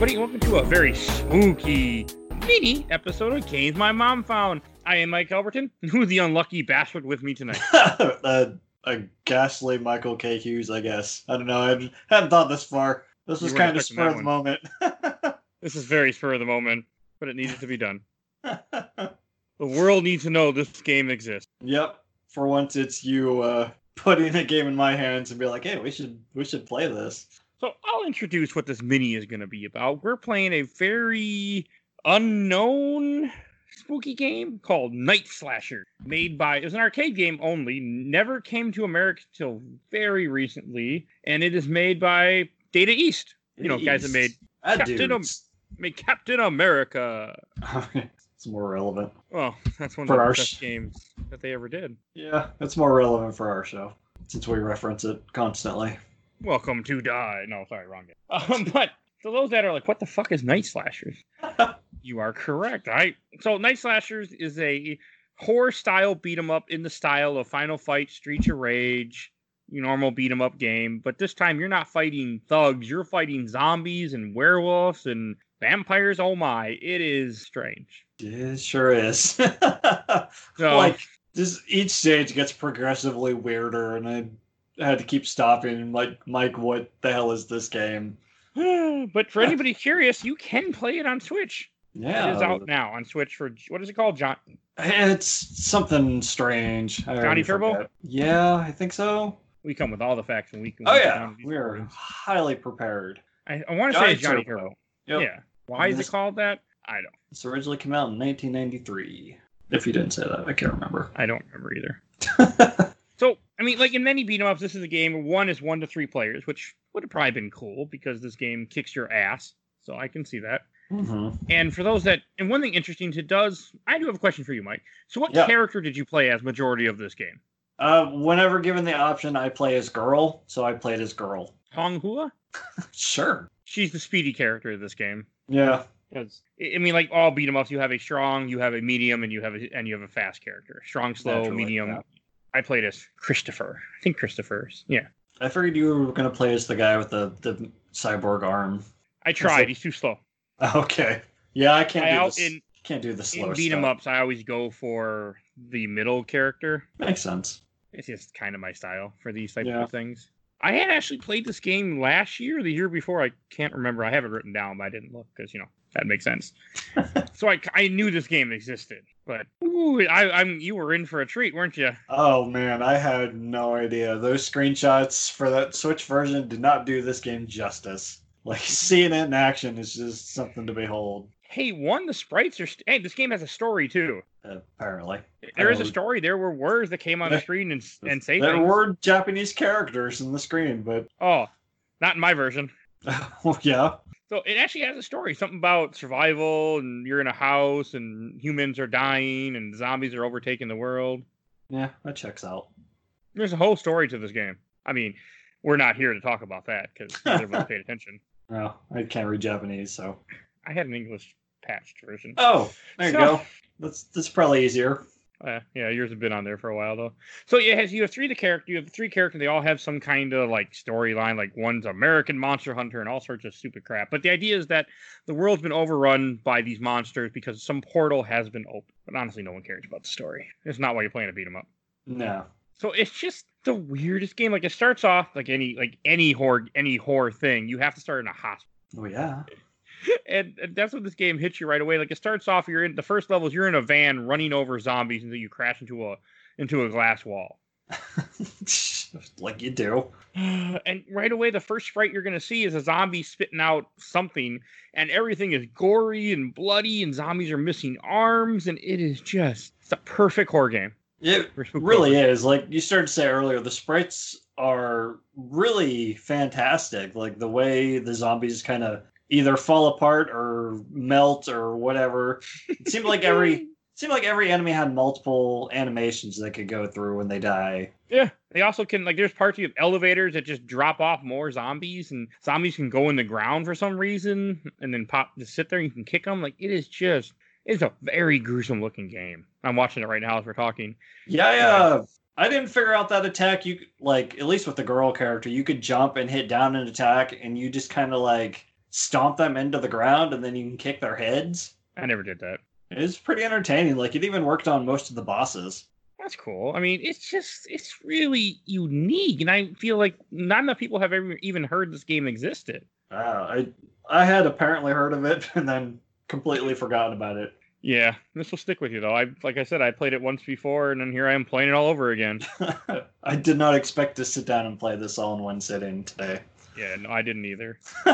everybody, and welcome to a very spooky mini episode of Games My Mom Found. I am Mike Albertin, who's the unlucky bastard with me tonight. a, a ghastly Michael K. Hughes, I guess. I don't know. I hadn't thought this far. This was kind of spur of the moment. This is very spur of the moment, but it needed to be done. The world needs to know this game exists. yep. For once, it's you uh, putting a game in my hands and be like, "Hey, we should we should play this." So I'll introduce what this mini is going to be about. We're playing a very unknown spooky game called Night Slasher, made by it was an arcade game only, never came to America till very recently, and it is made by Data East. You know, guys that made That Captain Am- made Captain America. it's more relevant. Well, that's one of For the best sh- games that they ever did. Yeah, it's more relevant for our show since we reference it constantly. Welcome to Die. No, sorry, wrong game. Um, but for those that are like, what the fuck is Night Slashers? you are correct. I so Night Slashers is a horror style beat 'em up in the style of Final Fight, Streets of Rage, your normal beat 'em up game. But this time you're not fighting thugs. You're fighting zombies and werewolves and vampires. Oh my! It is strange. It sure is. So, like this, each stage gets progressively weirder, and I had to keep stopping like, Mike, what the hell is this game? but for anybody curious, you can play it on Switch. Yeah, It is out now on Switch for what is it called, John? It's something strange. I Johnny Turbo? forget. Yeah, I think so. We come with all the facts and we can. Oh yeah, we're highly prepared. I, I want to say Johnny Turbo. Turbo. Yep. Yeah. Why is This- it called that? I don't. This originally came out in 1993. If you didn't say that, I can't remember. I don't remember either. So I mean, like in many beat 'em ups, this is a game where one is one to three players, which would have probably been cool because this game kicks your ass. So I can see that. hmm And for those that, and one thing interesting, to does. I do have a question for you, Mike. So what Yeah. character did you play as majority of this game? Uh, whenever given the option, I play as girl, so I played as girl. Hong Hua? Sure. She's the speedy character of this game. Yeah. Because I I mean, like all beat 'em ups, you have a strong, you have a medium, and you have a and you have a fast character. Strong, slow, Naturally, medium. yeah. I played as Christopher. I think Christopher's. Yeah, I figured you were gonna play as the guy with the, the cyborg arm. I tried. like- He's too slow. Okay. Yeah, I can't I do this. in can't do the slow in beat 'em stuff. ups. I always go for the middle character. Makes sense. It's just kind of my style for these types Yeah. of things. I had actually played this game last year, or the year before. I can't remember. I have it written down, but I didn't look because you know that makes sense. so I, I knew this game existed, but ooh, I, I'm you were in for a treat, weren't you? Oh man, I had no idea. Those screenshots for that Switch version did not do this game justice. Like seeing it in action is just something to behold. Hey, one, the sprites are. St- hey, this game has a story too. Apparently, There is a story. There were words that came on the screen and and say there things. were Japanese characters in the screen, but Oh, not in my version. well, yeah, So it actually has a story, something about survival, and you're in a house, and humans are dying, and zombies are overtaking the world. yeah, that checks out. There's a whole story to this game. I mean, we're not here to talk about that because neither of us paid attention. No, I can't read Japanese, so. I had an English patched version. Oh, there you go. That's that's probably easier. Uh, yeah, yours have been on there for a while though. So yeah, has you have three the character. You have three characters. They all have some kind of like storyline. Like one's American monster hunter and all sorts of stupid crap. But the idea is that the world's been overrun by these monsters because some portal has been opened. But honestly, no one cares about the story. It's not why you're playing to beat 'em up. No. So it's just the weirdest game. Like it starts off like any like any horror any horror thing. You have to start in a hospital. Oh yeah. And, and that's what this game hits you right away. Like it starts off, you're in the first levels, you're in a van running over zombies until you crash into a into a glass wall. like you do. And right away, the first sprite you're gonna see is a zombie spitting out something, and everything is gory and bloody, and zombies are missing arms, and it is just the perfect horror game. It really is. Like you started to say earlier, the sprites are really fantastic. Like the way the zombies kind of either fall apart or melt or whatever. It seemed like every it seemed like every enemy had multiple animations that could go through when they die. Yeah. They also can like there's parts you have elevators that just drop off more zombies and zombies can go in the ground for some reason and then pop just sit there and you can kick them. Like it is just it's a very gruesome looking game. I'm watching it right now as we're talking. Yeah, I, uh, I didn't figure out that attack. You like at least with the girl character, you could jump and hit down and attack, and you just kind of like stomp them into the ground and then you can kick their heads. I never did that. It's pretty entertaining. Like it even worked on most of the bosses. That's cool. I mean, it's just it's really unique, and I feel like not enough people have ever even heard this game existed. Uh, I I had apparently heard of it and then completely forgotten about it. Yeah, this will stick with you though. I like I said, I played it once before, and then here I am playing it all over again. I did not expect to sit down and play this all in one sitting today. Yeah, no, I didn't either.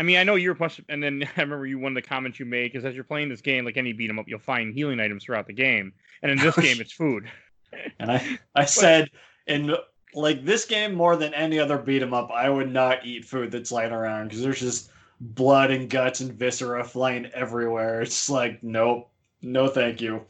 I mean, I know you were plus, and then I remember you one of the comments you made because as you're playing this game, like any beat 'em up, you'll find healing items throughout the game, and in this oh, game, it's food. and I I said in like this game more than any other beat 'em up, I would not eat food that's lying around because there's just blood and guts and viscera flying everywhere. It's like nope, no, thank you.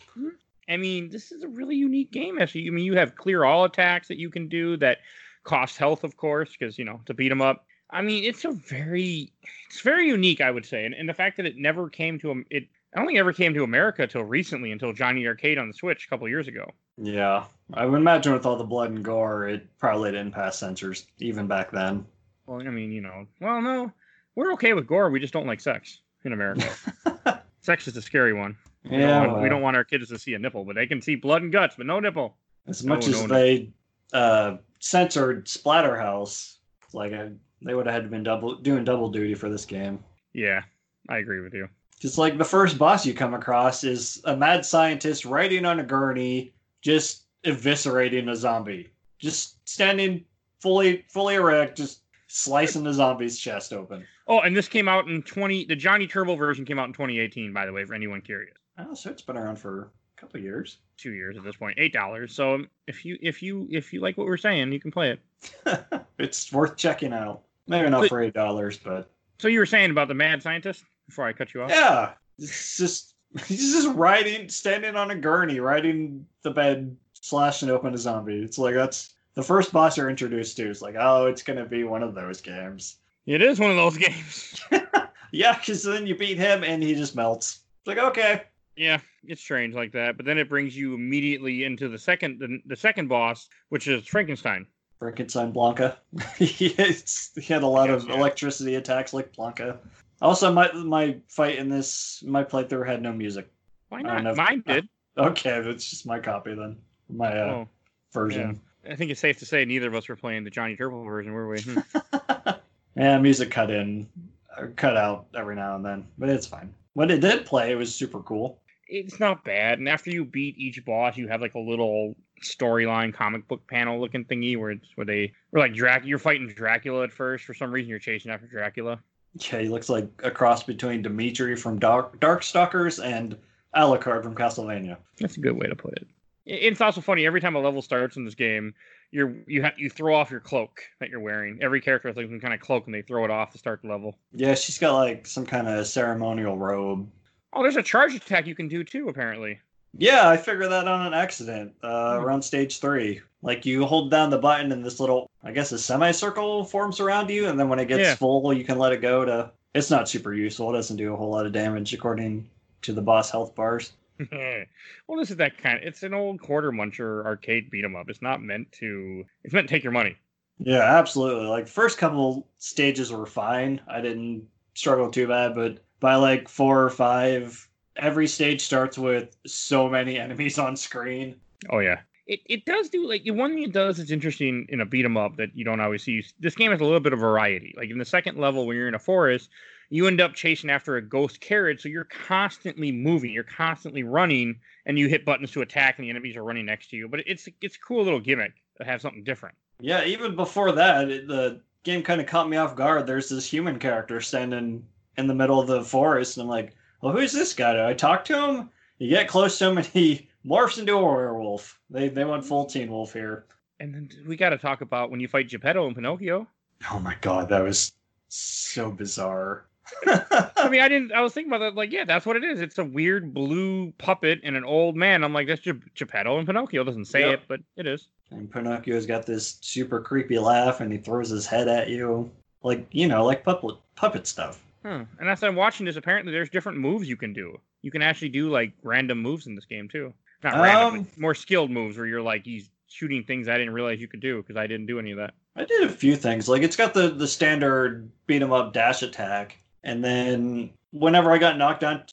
I mean, this is a really unique game. Actually, I mean, you have clear all attacks that you can do that cost health, of course, because you know to beat them up. I mean, it's a very, it's very unique, I would say, and, and the fact that it never came to it, I don't think it ever came to America until recently, until Johnny Arcade on the Switch a couple years ago. Yeah, I would imagine with all the blood and gore, it probably didn't pass censors even back then. Well, I mean, you know, well, no, we're okay with gore. We just don't like sex in America. sex is a scary one. We yeah, don't want, we don't want our kids to see a nipple, but they can see blood and guts, but no nipple. as much no, as no. they uh, censored Splatterhouse, like I, they would have had to been double doing double duty for this game. Yeah, I agree with you. Just like the first boss you come across is a mad scientist riding on a gurney, just eviscerating a zombie, just standing fully fully erect, just slicing the zombie's chest open. Oh, and this came out in 20. The Johnny Turbo version came out in 2018, by the way, for anyone curious. Oh, so it's been around for a couple of years. Two years at this point, eight dollars. So um, if you if you if you like what we're saying, you can play it. it's worth checking out. Maybe not But- for eight dollars, but So you were saying about the mad scientist before I cut you off? yeah, it's just he's just riding, standing on a gurney, riding the bed, slashing open a zombie. It's like that's the first boss you're introduced to. It's like, oh, it's gonna be one of those games. It is one of those games. Yeah, because then you beat him and he just melts. It's like, okay, yeah, it's strange like that, but then it brings you immediately into the second the, the second boss, which is Frankenstein. Frankenstein Blanka. he, it's- he had a lot of yeah. electricity attacks like Blanka. Also, my my fight in this my playthrough had no music. Why not? if- Mine did. Okay, that's just my copy then, my uh, oh, version. I think it's safe to say neither of us were playing the Johnny Turbo version, were we? Hmm. yeah, music cut in, or cut out every now and then, but it's fine. When it did play, it was super cool. It's not bad. And after you beat each boss, you have like a little storyline comic book panel looking thingy where it's where they were like Drac. You're fighting Dracula at first. For some reason, you're chasing after Dracula. Yeah, he looks like a cross between Demitri from Dark Darkstalkers and Alucard from Castlevania. That's a good way to put it. It's also funny. Every time a level starts in this game, you're you have you throw off your cloak that you're wearing. Every character has like some kind of cloak, and they throw it off to start the level. Yeah, she's got like some kind of ceremonial robe. Oh, there's a charge attack you can do too. Apparently. Yeah, I figured that on an accident uh, Hmm. around stage three. Like you hold down the button and this little, I guess, a semicircle forms around you, and then when it gets Yeah. full, you can let it go to. It's not super useful. It doesn't do a whole lot of damage according to the boss health bars. well, this is that kind. Of, it's an old quarter muncher arcade beat 'em up. It's not meant to. It's meant to take your money. Yeah, absolutely. Like first couple stages were fine. I didn't struggle too bad, but by like four or five, every stage starts with so many enemies on screen. Oh yeah. It, it does do like the one thing it does that's interesting in a beat 'em up that you don't always see. This game has a little bit of variety. Like in the second level, when you're in a forest, you end up chasing after a ghost carrot, so you're constantly moving, you're constantly running, and you hit buttons to attack, and the enemies are running next to you. But it's it's a cool little gimmick to have something different. Yeah, even before that, it, the game kind of caught me off guard. There's this human character standing in the middle of the forest, and I'm like, well, who's this guy? Do I talk to him? You get close to him, and he morphs into a werewolf. They they went full teen wolf here. And then we got to talk about when you fight Geppetto and Pinocchio. Oh my god, that was so bizarre. I mean, I didn't. I was thinking about that. Like, yeah, that's what it is. It's a weird blue puppet and an old man. I'm like, that's Ge- Geppetto and Pinocchio. Doesn't say Yep. it, but it is. And Pinocchio's got this super creepy laugh, and he throws his head at you, like you know, like puppet puppet stuff. Huh. And as I'm watching this, apparently there's different moves you can do. You can actually do like random moves in this game too. Not random, Um, but more skilled moves where you're like he's shooting things I didn't realize you could do because I didn't do any of that. I did a few things. Like it's got the the standard beat 'em up dash attack, and then whenever I got knocked down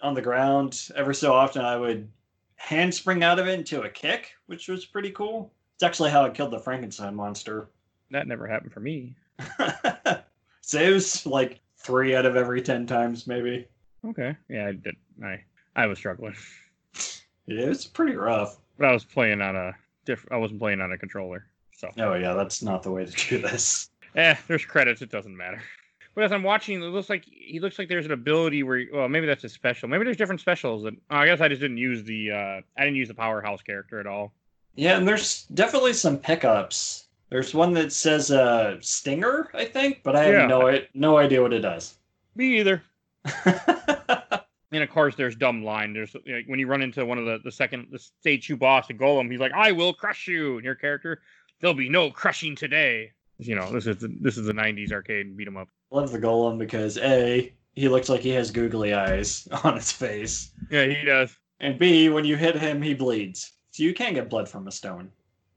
on the ground, ever so often I would handspring out of it into a kick, which was pretty cool. It's actually how I killed the Frankenstein monster. That never happened for me. Saves like three out of every ten times, maybe. Okay. Yeah, I did. I I was struggling, Yeah, it's pretty rough. but I was playing on a diff. I wasn't playing on a controller, so Oh yeah, that's not the way to do this. eh. There's credits. It doesn't matter. But as I'm watching, it looks like he looks like there's an ability where, well, maybe that's a special. Maybe there's different specials. That oh, I guess I just didn't use the. uh I didn't use the powerhouse character at all. Yeah, and there's definitely some pickups. There's one that says uh, Stinger, I think, but I have Yeah. no no idea what it does. Me either. And of course, there's dumb line. There's like, when you run into one of the the second the stage two boss, the golem. He's like, "I will crush you." And your character, there'll be no crushing today. You know, this is the, this is the '90s arcade beat 'em up. Love the golem because a he looks like he has googly eyes on his face, Yeah, he does. and b when you hit him he bleeds, so you can't get blood from a stone.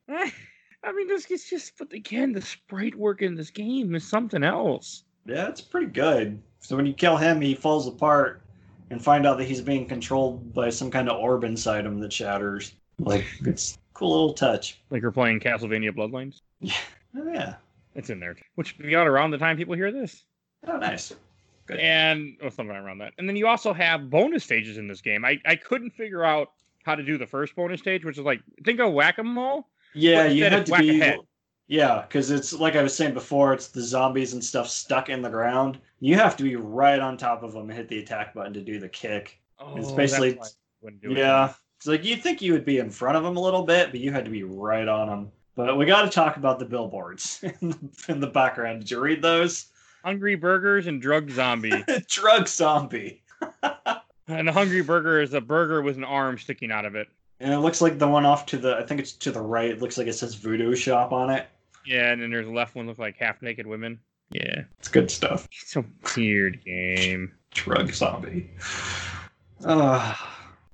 I mean, this is just, but again, the sprite work in this game is something else. Yeah, it's pretty good. So when you kill him, he falls apart, and find out that he's being controlled by some kind of orb inside him that shatters. Like it's a cool little touch. Like we're playing Castlevania Bloodlines. Oh yeah. It's in there, which will be out around the time people hear this. Oh nice. Good. and or something around that. And then you also have bonus stages in this game. I, I couldn't figure out how to do the first bonus stage, which is like think of whack a mole. Yeah, you had to be. head. Yeah, because it's like I was saying before, it's the zombies and stuff stuck in the ground. You have to be right on top of them and hit the attack button to do the kick. Oh, It's basically- that's why I wouldn't do it. Yeah, it's like you think you would be in front of them a little bit, but you had to be right on them. But we got to talk about the billboards in the, in the background. Did you read those? Hungry burgers and drug zombie. Drug zombie. and a hungry burger is a burger with an arm sticking out of it. And it looks like the one off to the, I think it's to the right. It looks like it says Voodoo Shop on it. Yeah, and then there's the left one look like half naked women. Yeah, It's good stuff. it's a weird game. Drug zombie. Uh,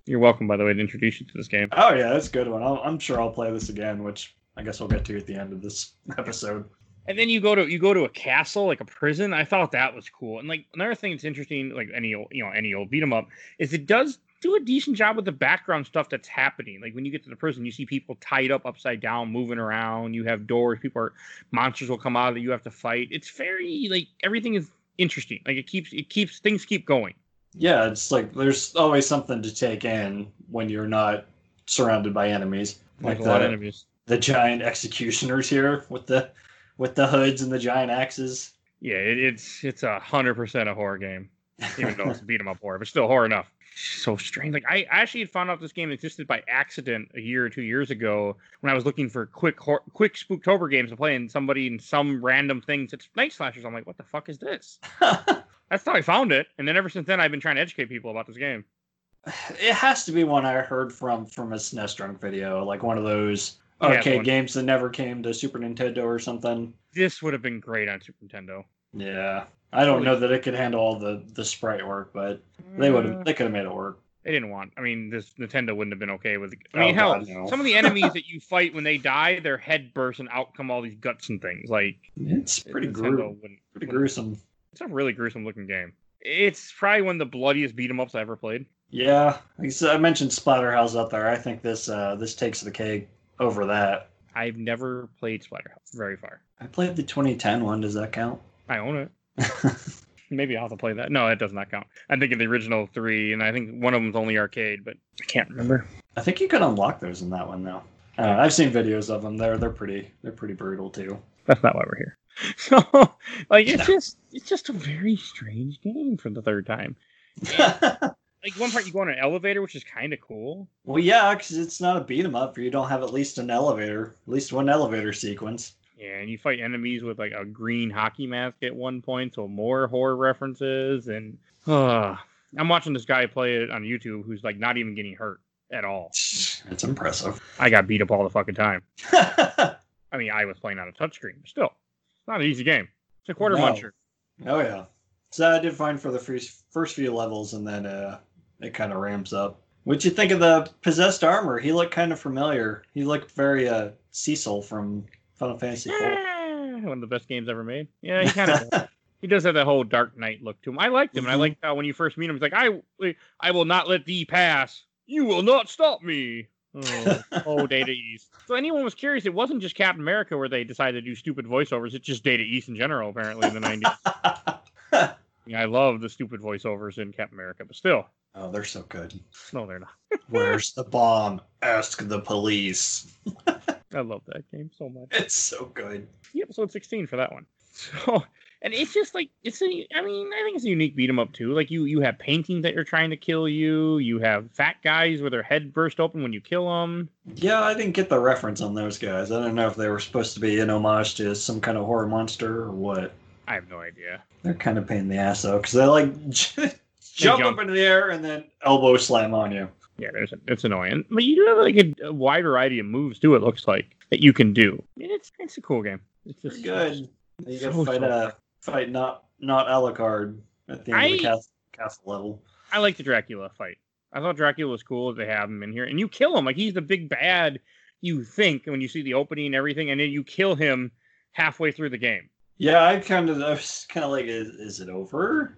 You're welcome, by the way, to introduce you to this game. oh yeah, that's a good one. I'll, I'm sure I'll play this again, which I guess we'll get to at the end of this episode. And then you go to you go to a castle, like a prison. I thought that was cool. And like another thing that's interesting, like any old, you know any old beat 'em up, is it does do a decent job with the background stuff that's happening. Like when you get to the prison, you see people tied up upside down, moving around. You have doors. People are monsters will come out that you have to fight. It's very like everything is interesting. Like it keeps it keeps things keep going. Yeah, it's like there's always something to take in when you're not surrounded by enemies. Like, Like a lot the, of enemies. the giant executioners here with the with the hoods and the giant axes. Yeah, it, it's it's a hundred percent a horror game. even though it's beat 'em up horror, but still horror enough. So strange. Like I actually had found out this game existed by accident a year or two years ago when I was looking for quick hor- quick Spooktober games to play, and somebody in some random thing said Night Slashers. I'm like, what the fuck is this? That's how I found it, and then ever since then I've been trying to educate people about this game. it has to be one I heard from from a SNES drunk video, like one of those oh, Yeah, arcade games that never came to Super Nintendo or something. This would have been great on Super Nintendo. Yeah, I don't know that it could handle all the the sprite work, but they would have they could have made it work. They didn't want. I mean, this Nintendo wouldn't have been okay with. It. I Oh, mean, hell, God, no. some of the enemies that you fight when they die, their head bursts and out come all these guts and things. Like It's pretty Nintendo gru- pretty gruesome. It's a really gruesome looking game. It's probably one of the bloodiest beat 'em ups I ever played. Yeah, I said, I mentioned Splatterhouse up there. I think this uh this takes the cake over that. I've never played Splatterhouse very far. I played the 2010 one. Does that count? I own it. Maybe I'll have to play that. No, that does not count. I'm thinking the original three, and I think one of them's only arcade, but I can't remember. I think you can unlock those in that one though. Uh, I've seen videos of them. They're they're pretty they're pretty brutal too. That's not why we're here. So, like, it's No. just it's just a very strange game for the third time. Like one part, you go on an elevator, which is kind of cool. well, yeah, because it's not a beat 'em up. You don't have at least an elevator, at least one elevator sequence. And you fight enemies with like a green hockey mask at one point, so more horror references. And uh, I'm watching this guy play it on YouTube who's like not even getting hurt at all. It's impressive. I got beat up all the fucking time. I mean, I was playing on a touchscreen, but still, it's not an easy game. It's a quarter No. muncher. oh yeah. So I did fine for the first first few levels, and then uh, it kind of ramps up. What'd you think of the possessed armor? He looked kind of familiar. He looked very uh, Cecil from Final Fantasy IV. Eh, one of the best games ever made. Yeah, he kind of. he does have that whole Dark Knight look to him. I liked him, and I Mhm. liked how when you first meet him, he's like, "I, I will not let thee pass. You will not stop me." Oh, oh, Data East. So anyone was curious, it wasn't just Captain America where they decided to do stupid voiceovers. It's just Data East in general, apparently in the '90s. I love the stupid voiceovers in Captain America, but still, oh, they're so good. no, they're not. Where's the bomb? Ask the police. I love that game so much. It's so good. See episode 16 for that one. So, and it's just like it's a. I mean, I think it's a unique beat 'em up too. Like you, you have paintings that you're trying to kill you. You have fat guys where their head burst open when you kill them. Yeah, I didn't get the reference on those guys. I don't know if they were supposed to be an homage to some kind of horror monster or what. I have no idea. They're kind of pain in the ass though, because they like jump, jump. up into the air and then elbow slam on you. Yeah, there's it's annoying, but you do have like a, a wide variety of moves too. It looks like that you can do. It's it's a cool game. It's just good. You so, gotta fight so uh fight not not Alucard at the end of I- the castle, castle level. I like the Dracula fight. I thought Dracula was cool They have him in here, and you kill him like he's the big bad. You think when you see the opening and everything, and then you kill him halfway through the game. Yeah, I kind of I was kind of like, is, is it over?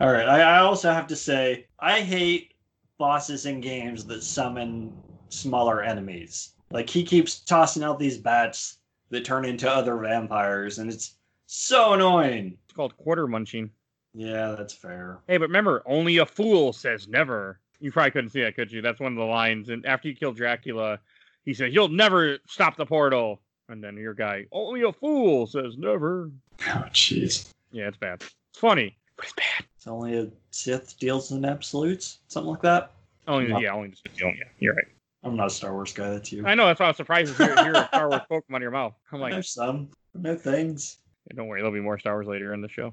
All right. I, I also have to say, I hate bosses in games that summon smaller enemies. Like he keeps tossing out these bats that turn into other vampires, and it's so annoying. It's called quarter munching. Yeah, that's fair. Hey, but remember, only a fool says never. You probably couldn't see that, could you? That's one of the lines. And after you kill Dracula, he says, "You'll never stop the portal." And then your guy, only a fool says never. Oh, jeez. Yeah, it's bad. It's funny, but it's bad. It's only a Sith deals in absolutes, something like that. Only, No. yeah, only just yeah, you're right. I'm not a Star Wars guy. That's you. I know that's why I was surprised to hear, hear a Star Wars quote come out of your mouth. I'm I like, know some. I know things. don't worry, there'll be more Star Wars later in the show.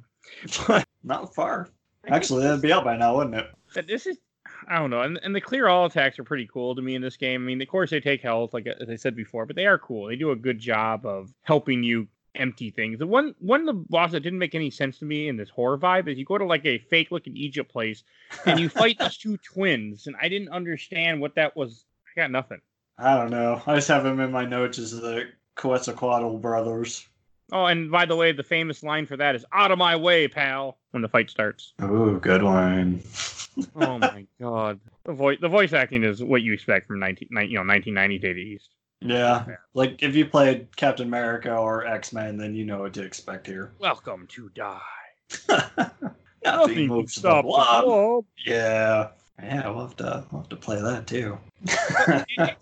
Not far. Actually, that'd be out by now, wouldn't it? But this is I don't know, and, and the clear all attacks are pretty cool to me in this game. I mean, of course they take health, like as I said before, but they are cool. They do a good job of helping you empty things. The one one of the bosses that didn't make any sense to me in this horror vibe is you go to like a fake looking Egypt place and you fight these two twins, and I didn't understand what that was. I got nothing. I don't know. I just have him in my notes as the Quetzalcoatl brothers. Oh, and by the way, the famous line for that is "Out of my way, pal!" when the fight starts. Ooh, good one. Oh my god, the voice the voice acting is what you expect from 19, nine- you know 1990 Data East. Yeah, like if you played Captain America or X Men, then you know what to expect here. Welcome to die. Nothing can moves the stop the blob. blob. Yeah, yeah, we'll have to we'll have to play that too. it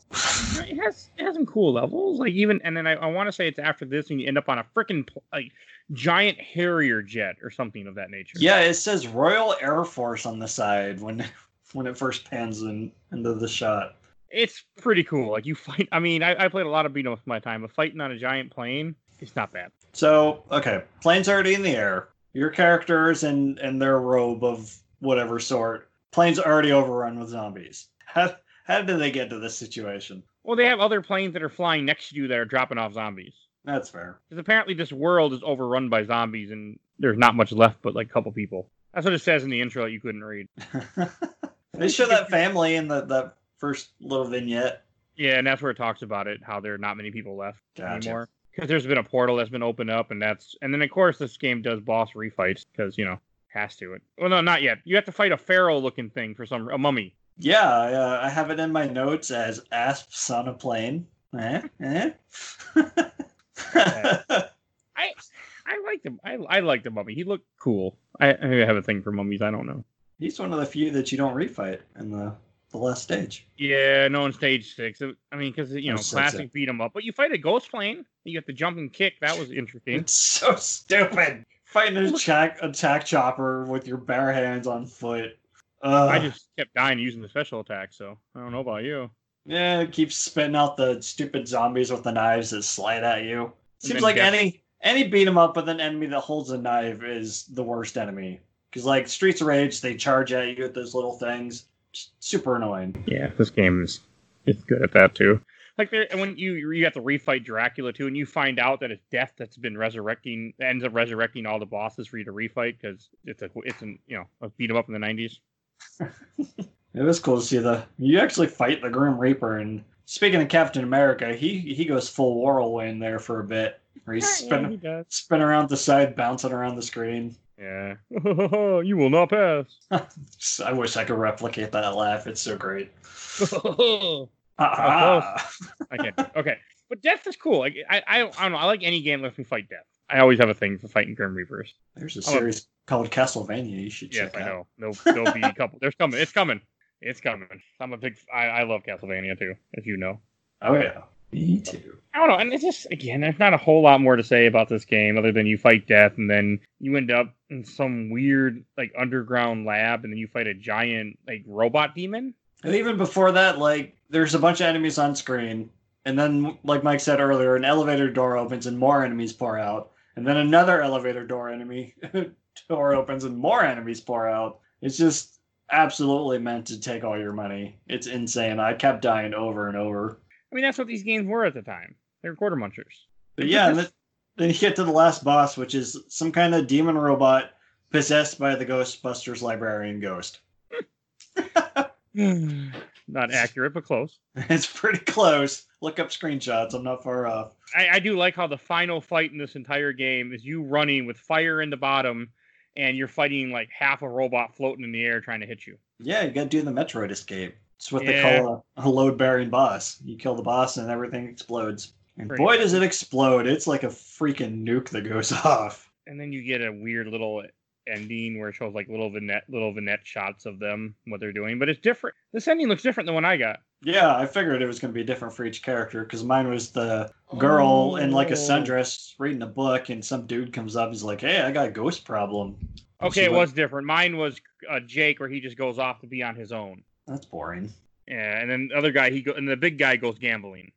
has it has some cool levels. Like even and then I, I want to say it's after this and you end up on a freaking like giant Harrier jet or something of that nature. yeah, it says Royal Air Force on the side when when it first pans in, into the shot. It's pretty cool. Like you fight. I mean, I, I played a lot of beat 'em ups my time, but fighting on a giant plane, it's not bad. So, okay, plane's already in the air. Your characters and and their robe of whatever sort. Plane's already overrun with zombies. How how did they get to this situation? Well, they have other planes that are flying next to you that are dropping off zombies. That's fair. Because apparently this world is overrun by zombies and there's not much left but like a couple people. That's what it says in the intro that you couldn't read. they show that family and the that first little vignette. Yeah, and that's where it talks about it, how there are not many people left Gotcha. anymore. Because there's been a portal that's been opened up, and that's and then of course this game does boss refights because you know has to it. Well, no, not yet. You have to fight a pharaoh looking thing for some a mummy. Yeah, uh, I have it in my notes as asps on a plane. Eh? Eh? I I liked him. I I liked the mummy. He looked cool. I, I have a thing for mummies. I don't know. He's one of the few that you don't refight in the the last stage. Yeah, no, in stage six. I mean, because you Oh, know, classic beat 'em up. But you fight a ghost plane. You get the jump and kick. That was interesting. It's so stupid. Fighting an attack attack chopper with your bare hands on foot. Ugh. I just kept dying using the special attack. So I don't know about you. yeah, it keeps spitting out the stupid zombies with the knives that slide at you. Seems like death- any any beat 'em up with an enemy that holds a knife is the worst enemy. Because like Streets of Rage, they charge at you with those little things. Just super annoying. Yeah, this game is it's good at that too. Like there, and when you you have to refight Dracula too, and you find out that it's death that's been resurrecting ends up resurrecting all the bosses for you to refight because it's a it's an you know a beat 'em up in the nineties. It was cool to see the you actually fight the Grim Reaper. And speaking of Captain America, he he goes full whirlwind there for a bit, where he's Yeah, spinning he spin around the side, bouncing around the screen. Yeah. you will not pass. I wish I could replicate that laugh. It's so great. I Ah, can't. Okay. But death is cool. Like I, I, I don't know. I like any game that lets me fight death. I always have a thing for fighting Grim Reapers. There's a- series called Castlevania. You should Yes, check I out. know. There'll, there'll be a couple. There's coming. It's coming. It's coming. I'm a big. I, I love Castlevania too, as you know. Oh yeah, me too. I don't know. And it's just again, there's not a whole lot more to say about this game other than you fight death and then you end up in some weird like underground lab and then you fight a giant like robot demon. And even before that, like there's a bunch of enemies on screen, and then like Mike said earlier, an elevator door opens and more enemies pour out, and then another elevator door enemy door opens and more enemies pour out. It's just absolutely meant to take all your money. It's insane. I kept dying over and over. I mean, that's what these games were at the time. They were quarter munchers. But yeah, and then, you get to the last boss, which is some kind of demon robot possessed by the Ghostbusters librarian ghost. Hmm. not accurate, but close. It's pretty close. Look up screenshots. I'm not far off. I, I do like how the final fight in this entire game is you running with fire in the bottom, and you're fighting like half a robot floating in the air trying to hit you. Yeah, you got to do the Metroid escape. It's what they call a, a load bearing boss. You kill the boss and everything explodes. And Pretty boy, much. does it explode! It's like a freaking nuke that goes off. And then you get a weird little ending where it shows like little vignette, little vignette shots of them what they're doing, but it's different. This ending looks different than one I got. Yeah, I figured it was going to be different for each character because mine was the girl in like a Oh. sundress reading a book, and some dude comes up. He's like, "Hey, I got a ghost problem." And Okay, it went, was different. Mine was uh, Jake, where he just goes off to be on his own. That's boring. Yeah, and then the other guy, he go, and the big guy goes gambling.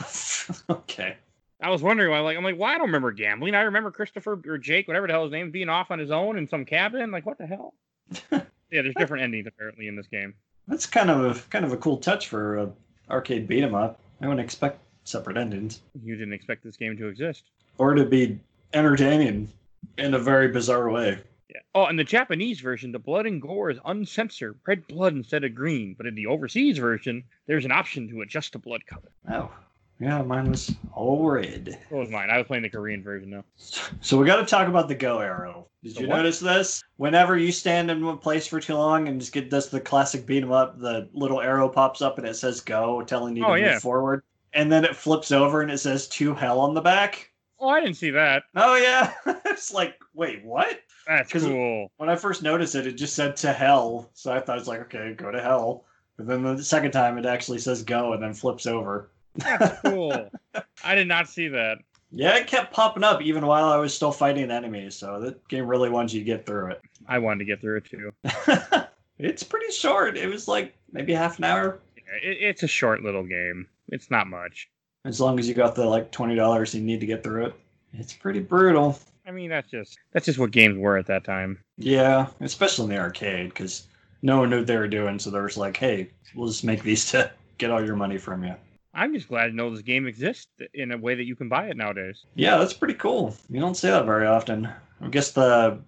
okay. I was wondering why, like, I'm like, why I don't remember gambling. I remember Christopher or Jake, whatever the hell his name, being off on his own in some cabin. Like, what the hell? yeah, there's different endings apparently in this game. That's kind of a, kind of a cool touch for a arcade beat 'em up. I wouldn't expect separate endings. You didn't expect this game to exist. or to be entertaining in a very bizarre way. Yeah. Oh, in the Japanese version, the blood and gore is uncensored, red blood instead of green. But in the overseas version, there's an option to adjust the blood color. Oh, yeah, mine was all red. What was mine? I was playing the Korean version though. So we got to talk about the go arrow. Did The you what? notice this? Whenever you stand in one place for too long and just get does the classic beat 'em up, the little arrow pops up and it says go, telling you Oh, to yeah. move forward, and then it flips over and it says to hell on the back. Oh, I didn't see that. Oh yeah, it's like wait, what? That's cool. When I first noticed it, it just said to hell, so I thought it's like okay, go to hell. But then the second time, it actually says go and then flips over. That's cool. I did not see that. Yeah, it kept popping up even while I was still fighting enemies, so that game really wants you to get through it. I wanted to get through it too. it's pretty short. It was like maybe half an hour. Yeah, It, it's a short little game. It's not much. As long as you got the like twenty dollars you need to get through it. It's pretty brutal. I mean, that's just that's just what games were at that time. Yeah, especially in the arcade, because no one knew what they were doing, so they was like, hey, we'll just make these to get all your money from you. I'm just glad to know this game exists in a way that you can buy it nowadays. Yeah, that's pretty cool. You don't see that very often. I guess the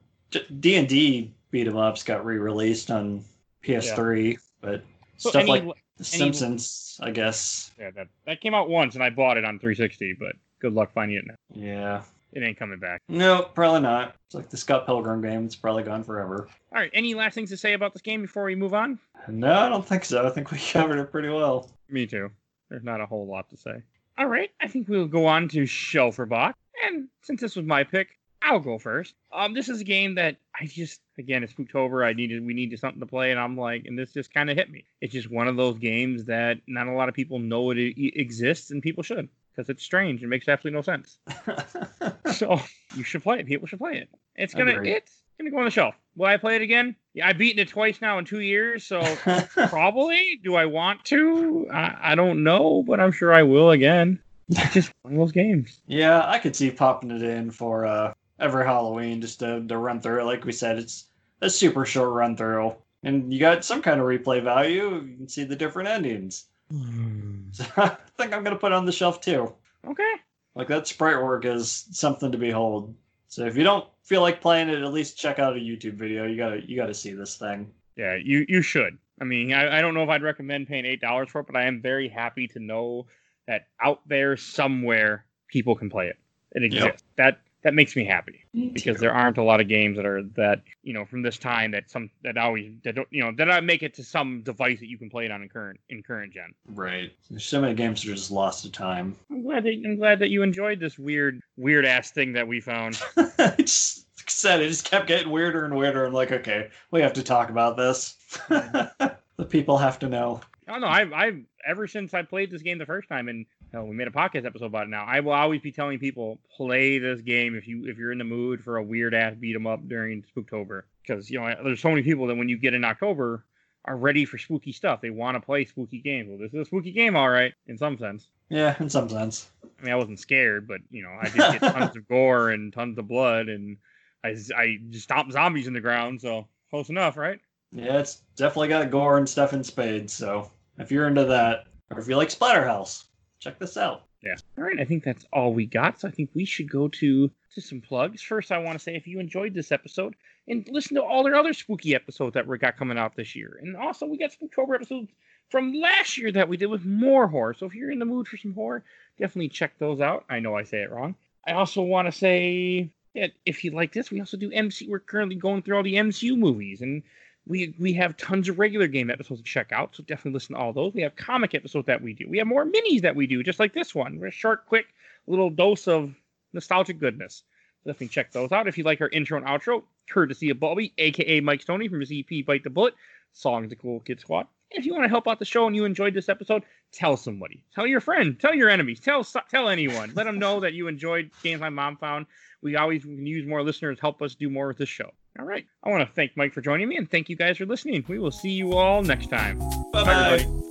D and D beat 'em ups got re-released on PS3, but So stuff any, like The Simpsons, I guess. yeah, that that came out once, and I bought it on 360. But good luck finding it now. Yeah. It ain't coming back. No, probably not. It's like the Scott Pilgrim game. It's probably gone forever. All right. Any last things to say about this game before we move on? No, I don't think so. I think we covered it pretty well. Me too. There's not a whole lot to say. All right, I think we'll go on to Shelferbach. And since this was my pick, I'll go first. Um, this is a game that I just again it's Spooktober. I needed we needed something to play, and I'm like, and this just kind of hit me. It's just one of those games that not a lot of people know it exists, and people should because it's strange It makes absolutely no sense. So you should play it. People should play it. It's gonna Agreed. it's gonna go on the shelf. Will I play it again? Yeah, I've beaten it twice now in two years, so Probably. Do I want to? I, I don't know, but I'm sure I will again. It's just one of those games. yeah, I could see popping it in for uh, every Halloween just to, to run through it. Like we said, it's a super short run through. And you got some kind of replay value. You can see the different endings. So I think I'm going to put it on the shelf too. Okay. Like that sprite work is something to behold. So if you don't feel like playing it, at least check out a YouTube video. You gotta you gotta see this thing. Yeah, you you should. I mean, I, I don't know if I'd recommend paying eight dollars for it, but I am very happy to know that out there somewhere people can play it. It exists. Yep. That that makes me happy because there aren't a lot of games that are that you know from this time that some that always that don't you know that I make it to some device that you can play it on in current in current gen. Right. There's so many games that are just lost to time. I'm glad that I'm glad that you enjoyed this weird weird ass thing that we found. just like said, it just kept getting weirder and weirder. I'm like, okay, we have to talk about this. the people have to know. Oh no, I've I've ever since I played this game the first time, and we made a podcast episode about it now. I will always be telling people play this game if you if you're in the mood for a weird ass beat 'em up during Spooktober, because you know there's so many people that when you get in October are ready for spooky stuff. They want to play spooky games. Well, this is a spooky game, all right, in some sense. Yeah, in some sense. I mean, I wasn't scared, but you know, I did get tons of gore and tons of blood, and I I just stomped zombies in the ground, so close enough, right? Yeah, it's definitely got gore and stuff in spades. So if you're into that, or if you like Splatterhouse, check this out. Yeah. All right. I think that's all we got. So I think we should go to to some plugs. First, I want to say if you enjoyed this episode and listen to all our other spooky episodes that we got coming out this year, and also we got Spooktober episodes from last year that we did with more horror. So if you're in the mood for some horror, definitely check those out. I know I say it wrong. I also want to say that if you like this, we also do MC. We're currently going through all the MCU movies and we we have tons of regular game episodes to check out, so definitely listen to all those. We have comic episodes that we do. We have more minis that we do, just like this one. We're a short, quick little dose of nostalgic goodness. Definitely check those out. If you like our intro and outro, courtesy of Bulby, aka Mike Stoney from his EP Bite the Bullet, Songs the Cool Kid Squad. If you want to help out the show and you enjoyed this episode, tell somebody. Tell your friend. Tell your enemies. Tell tell anyone. Let them know that you enjoyed games my mom found. We always use more listeners. To help us do more with this show. All right. I want to thank Mike for joining me and thank you guys for listening. We will see you all next time. Bye bye.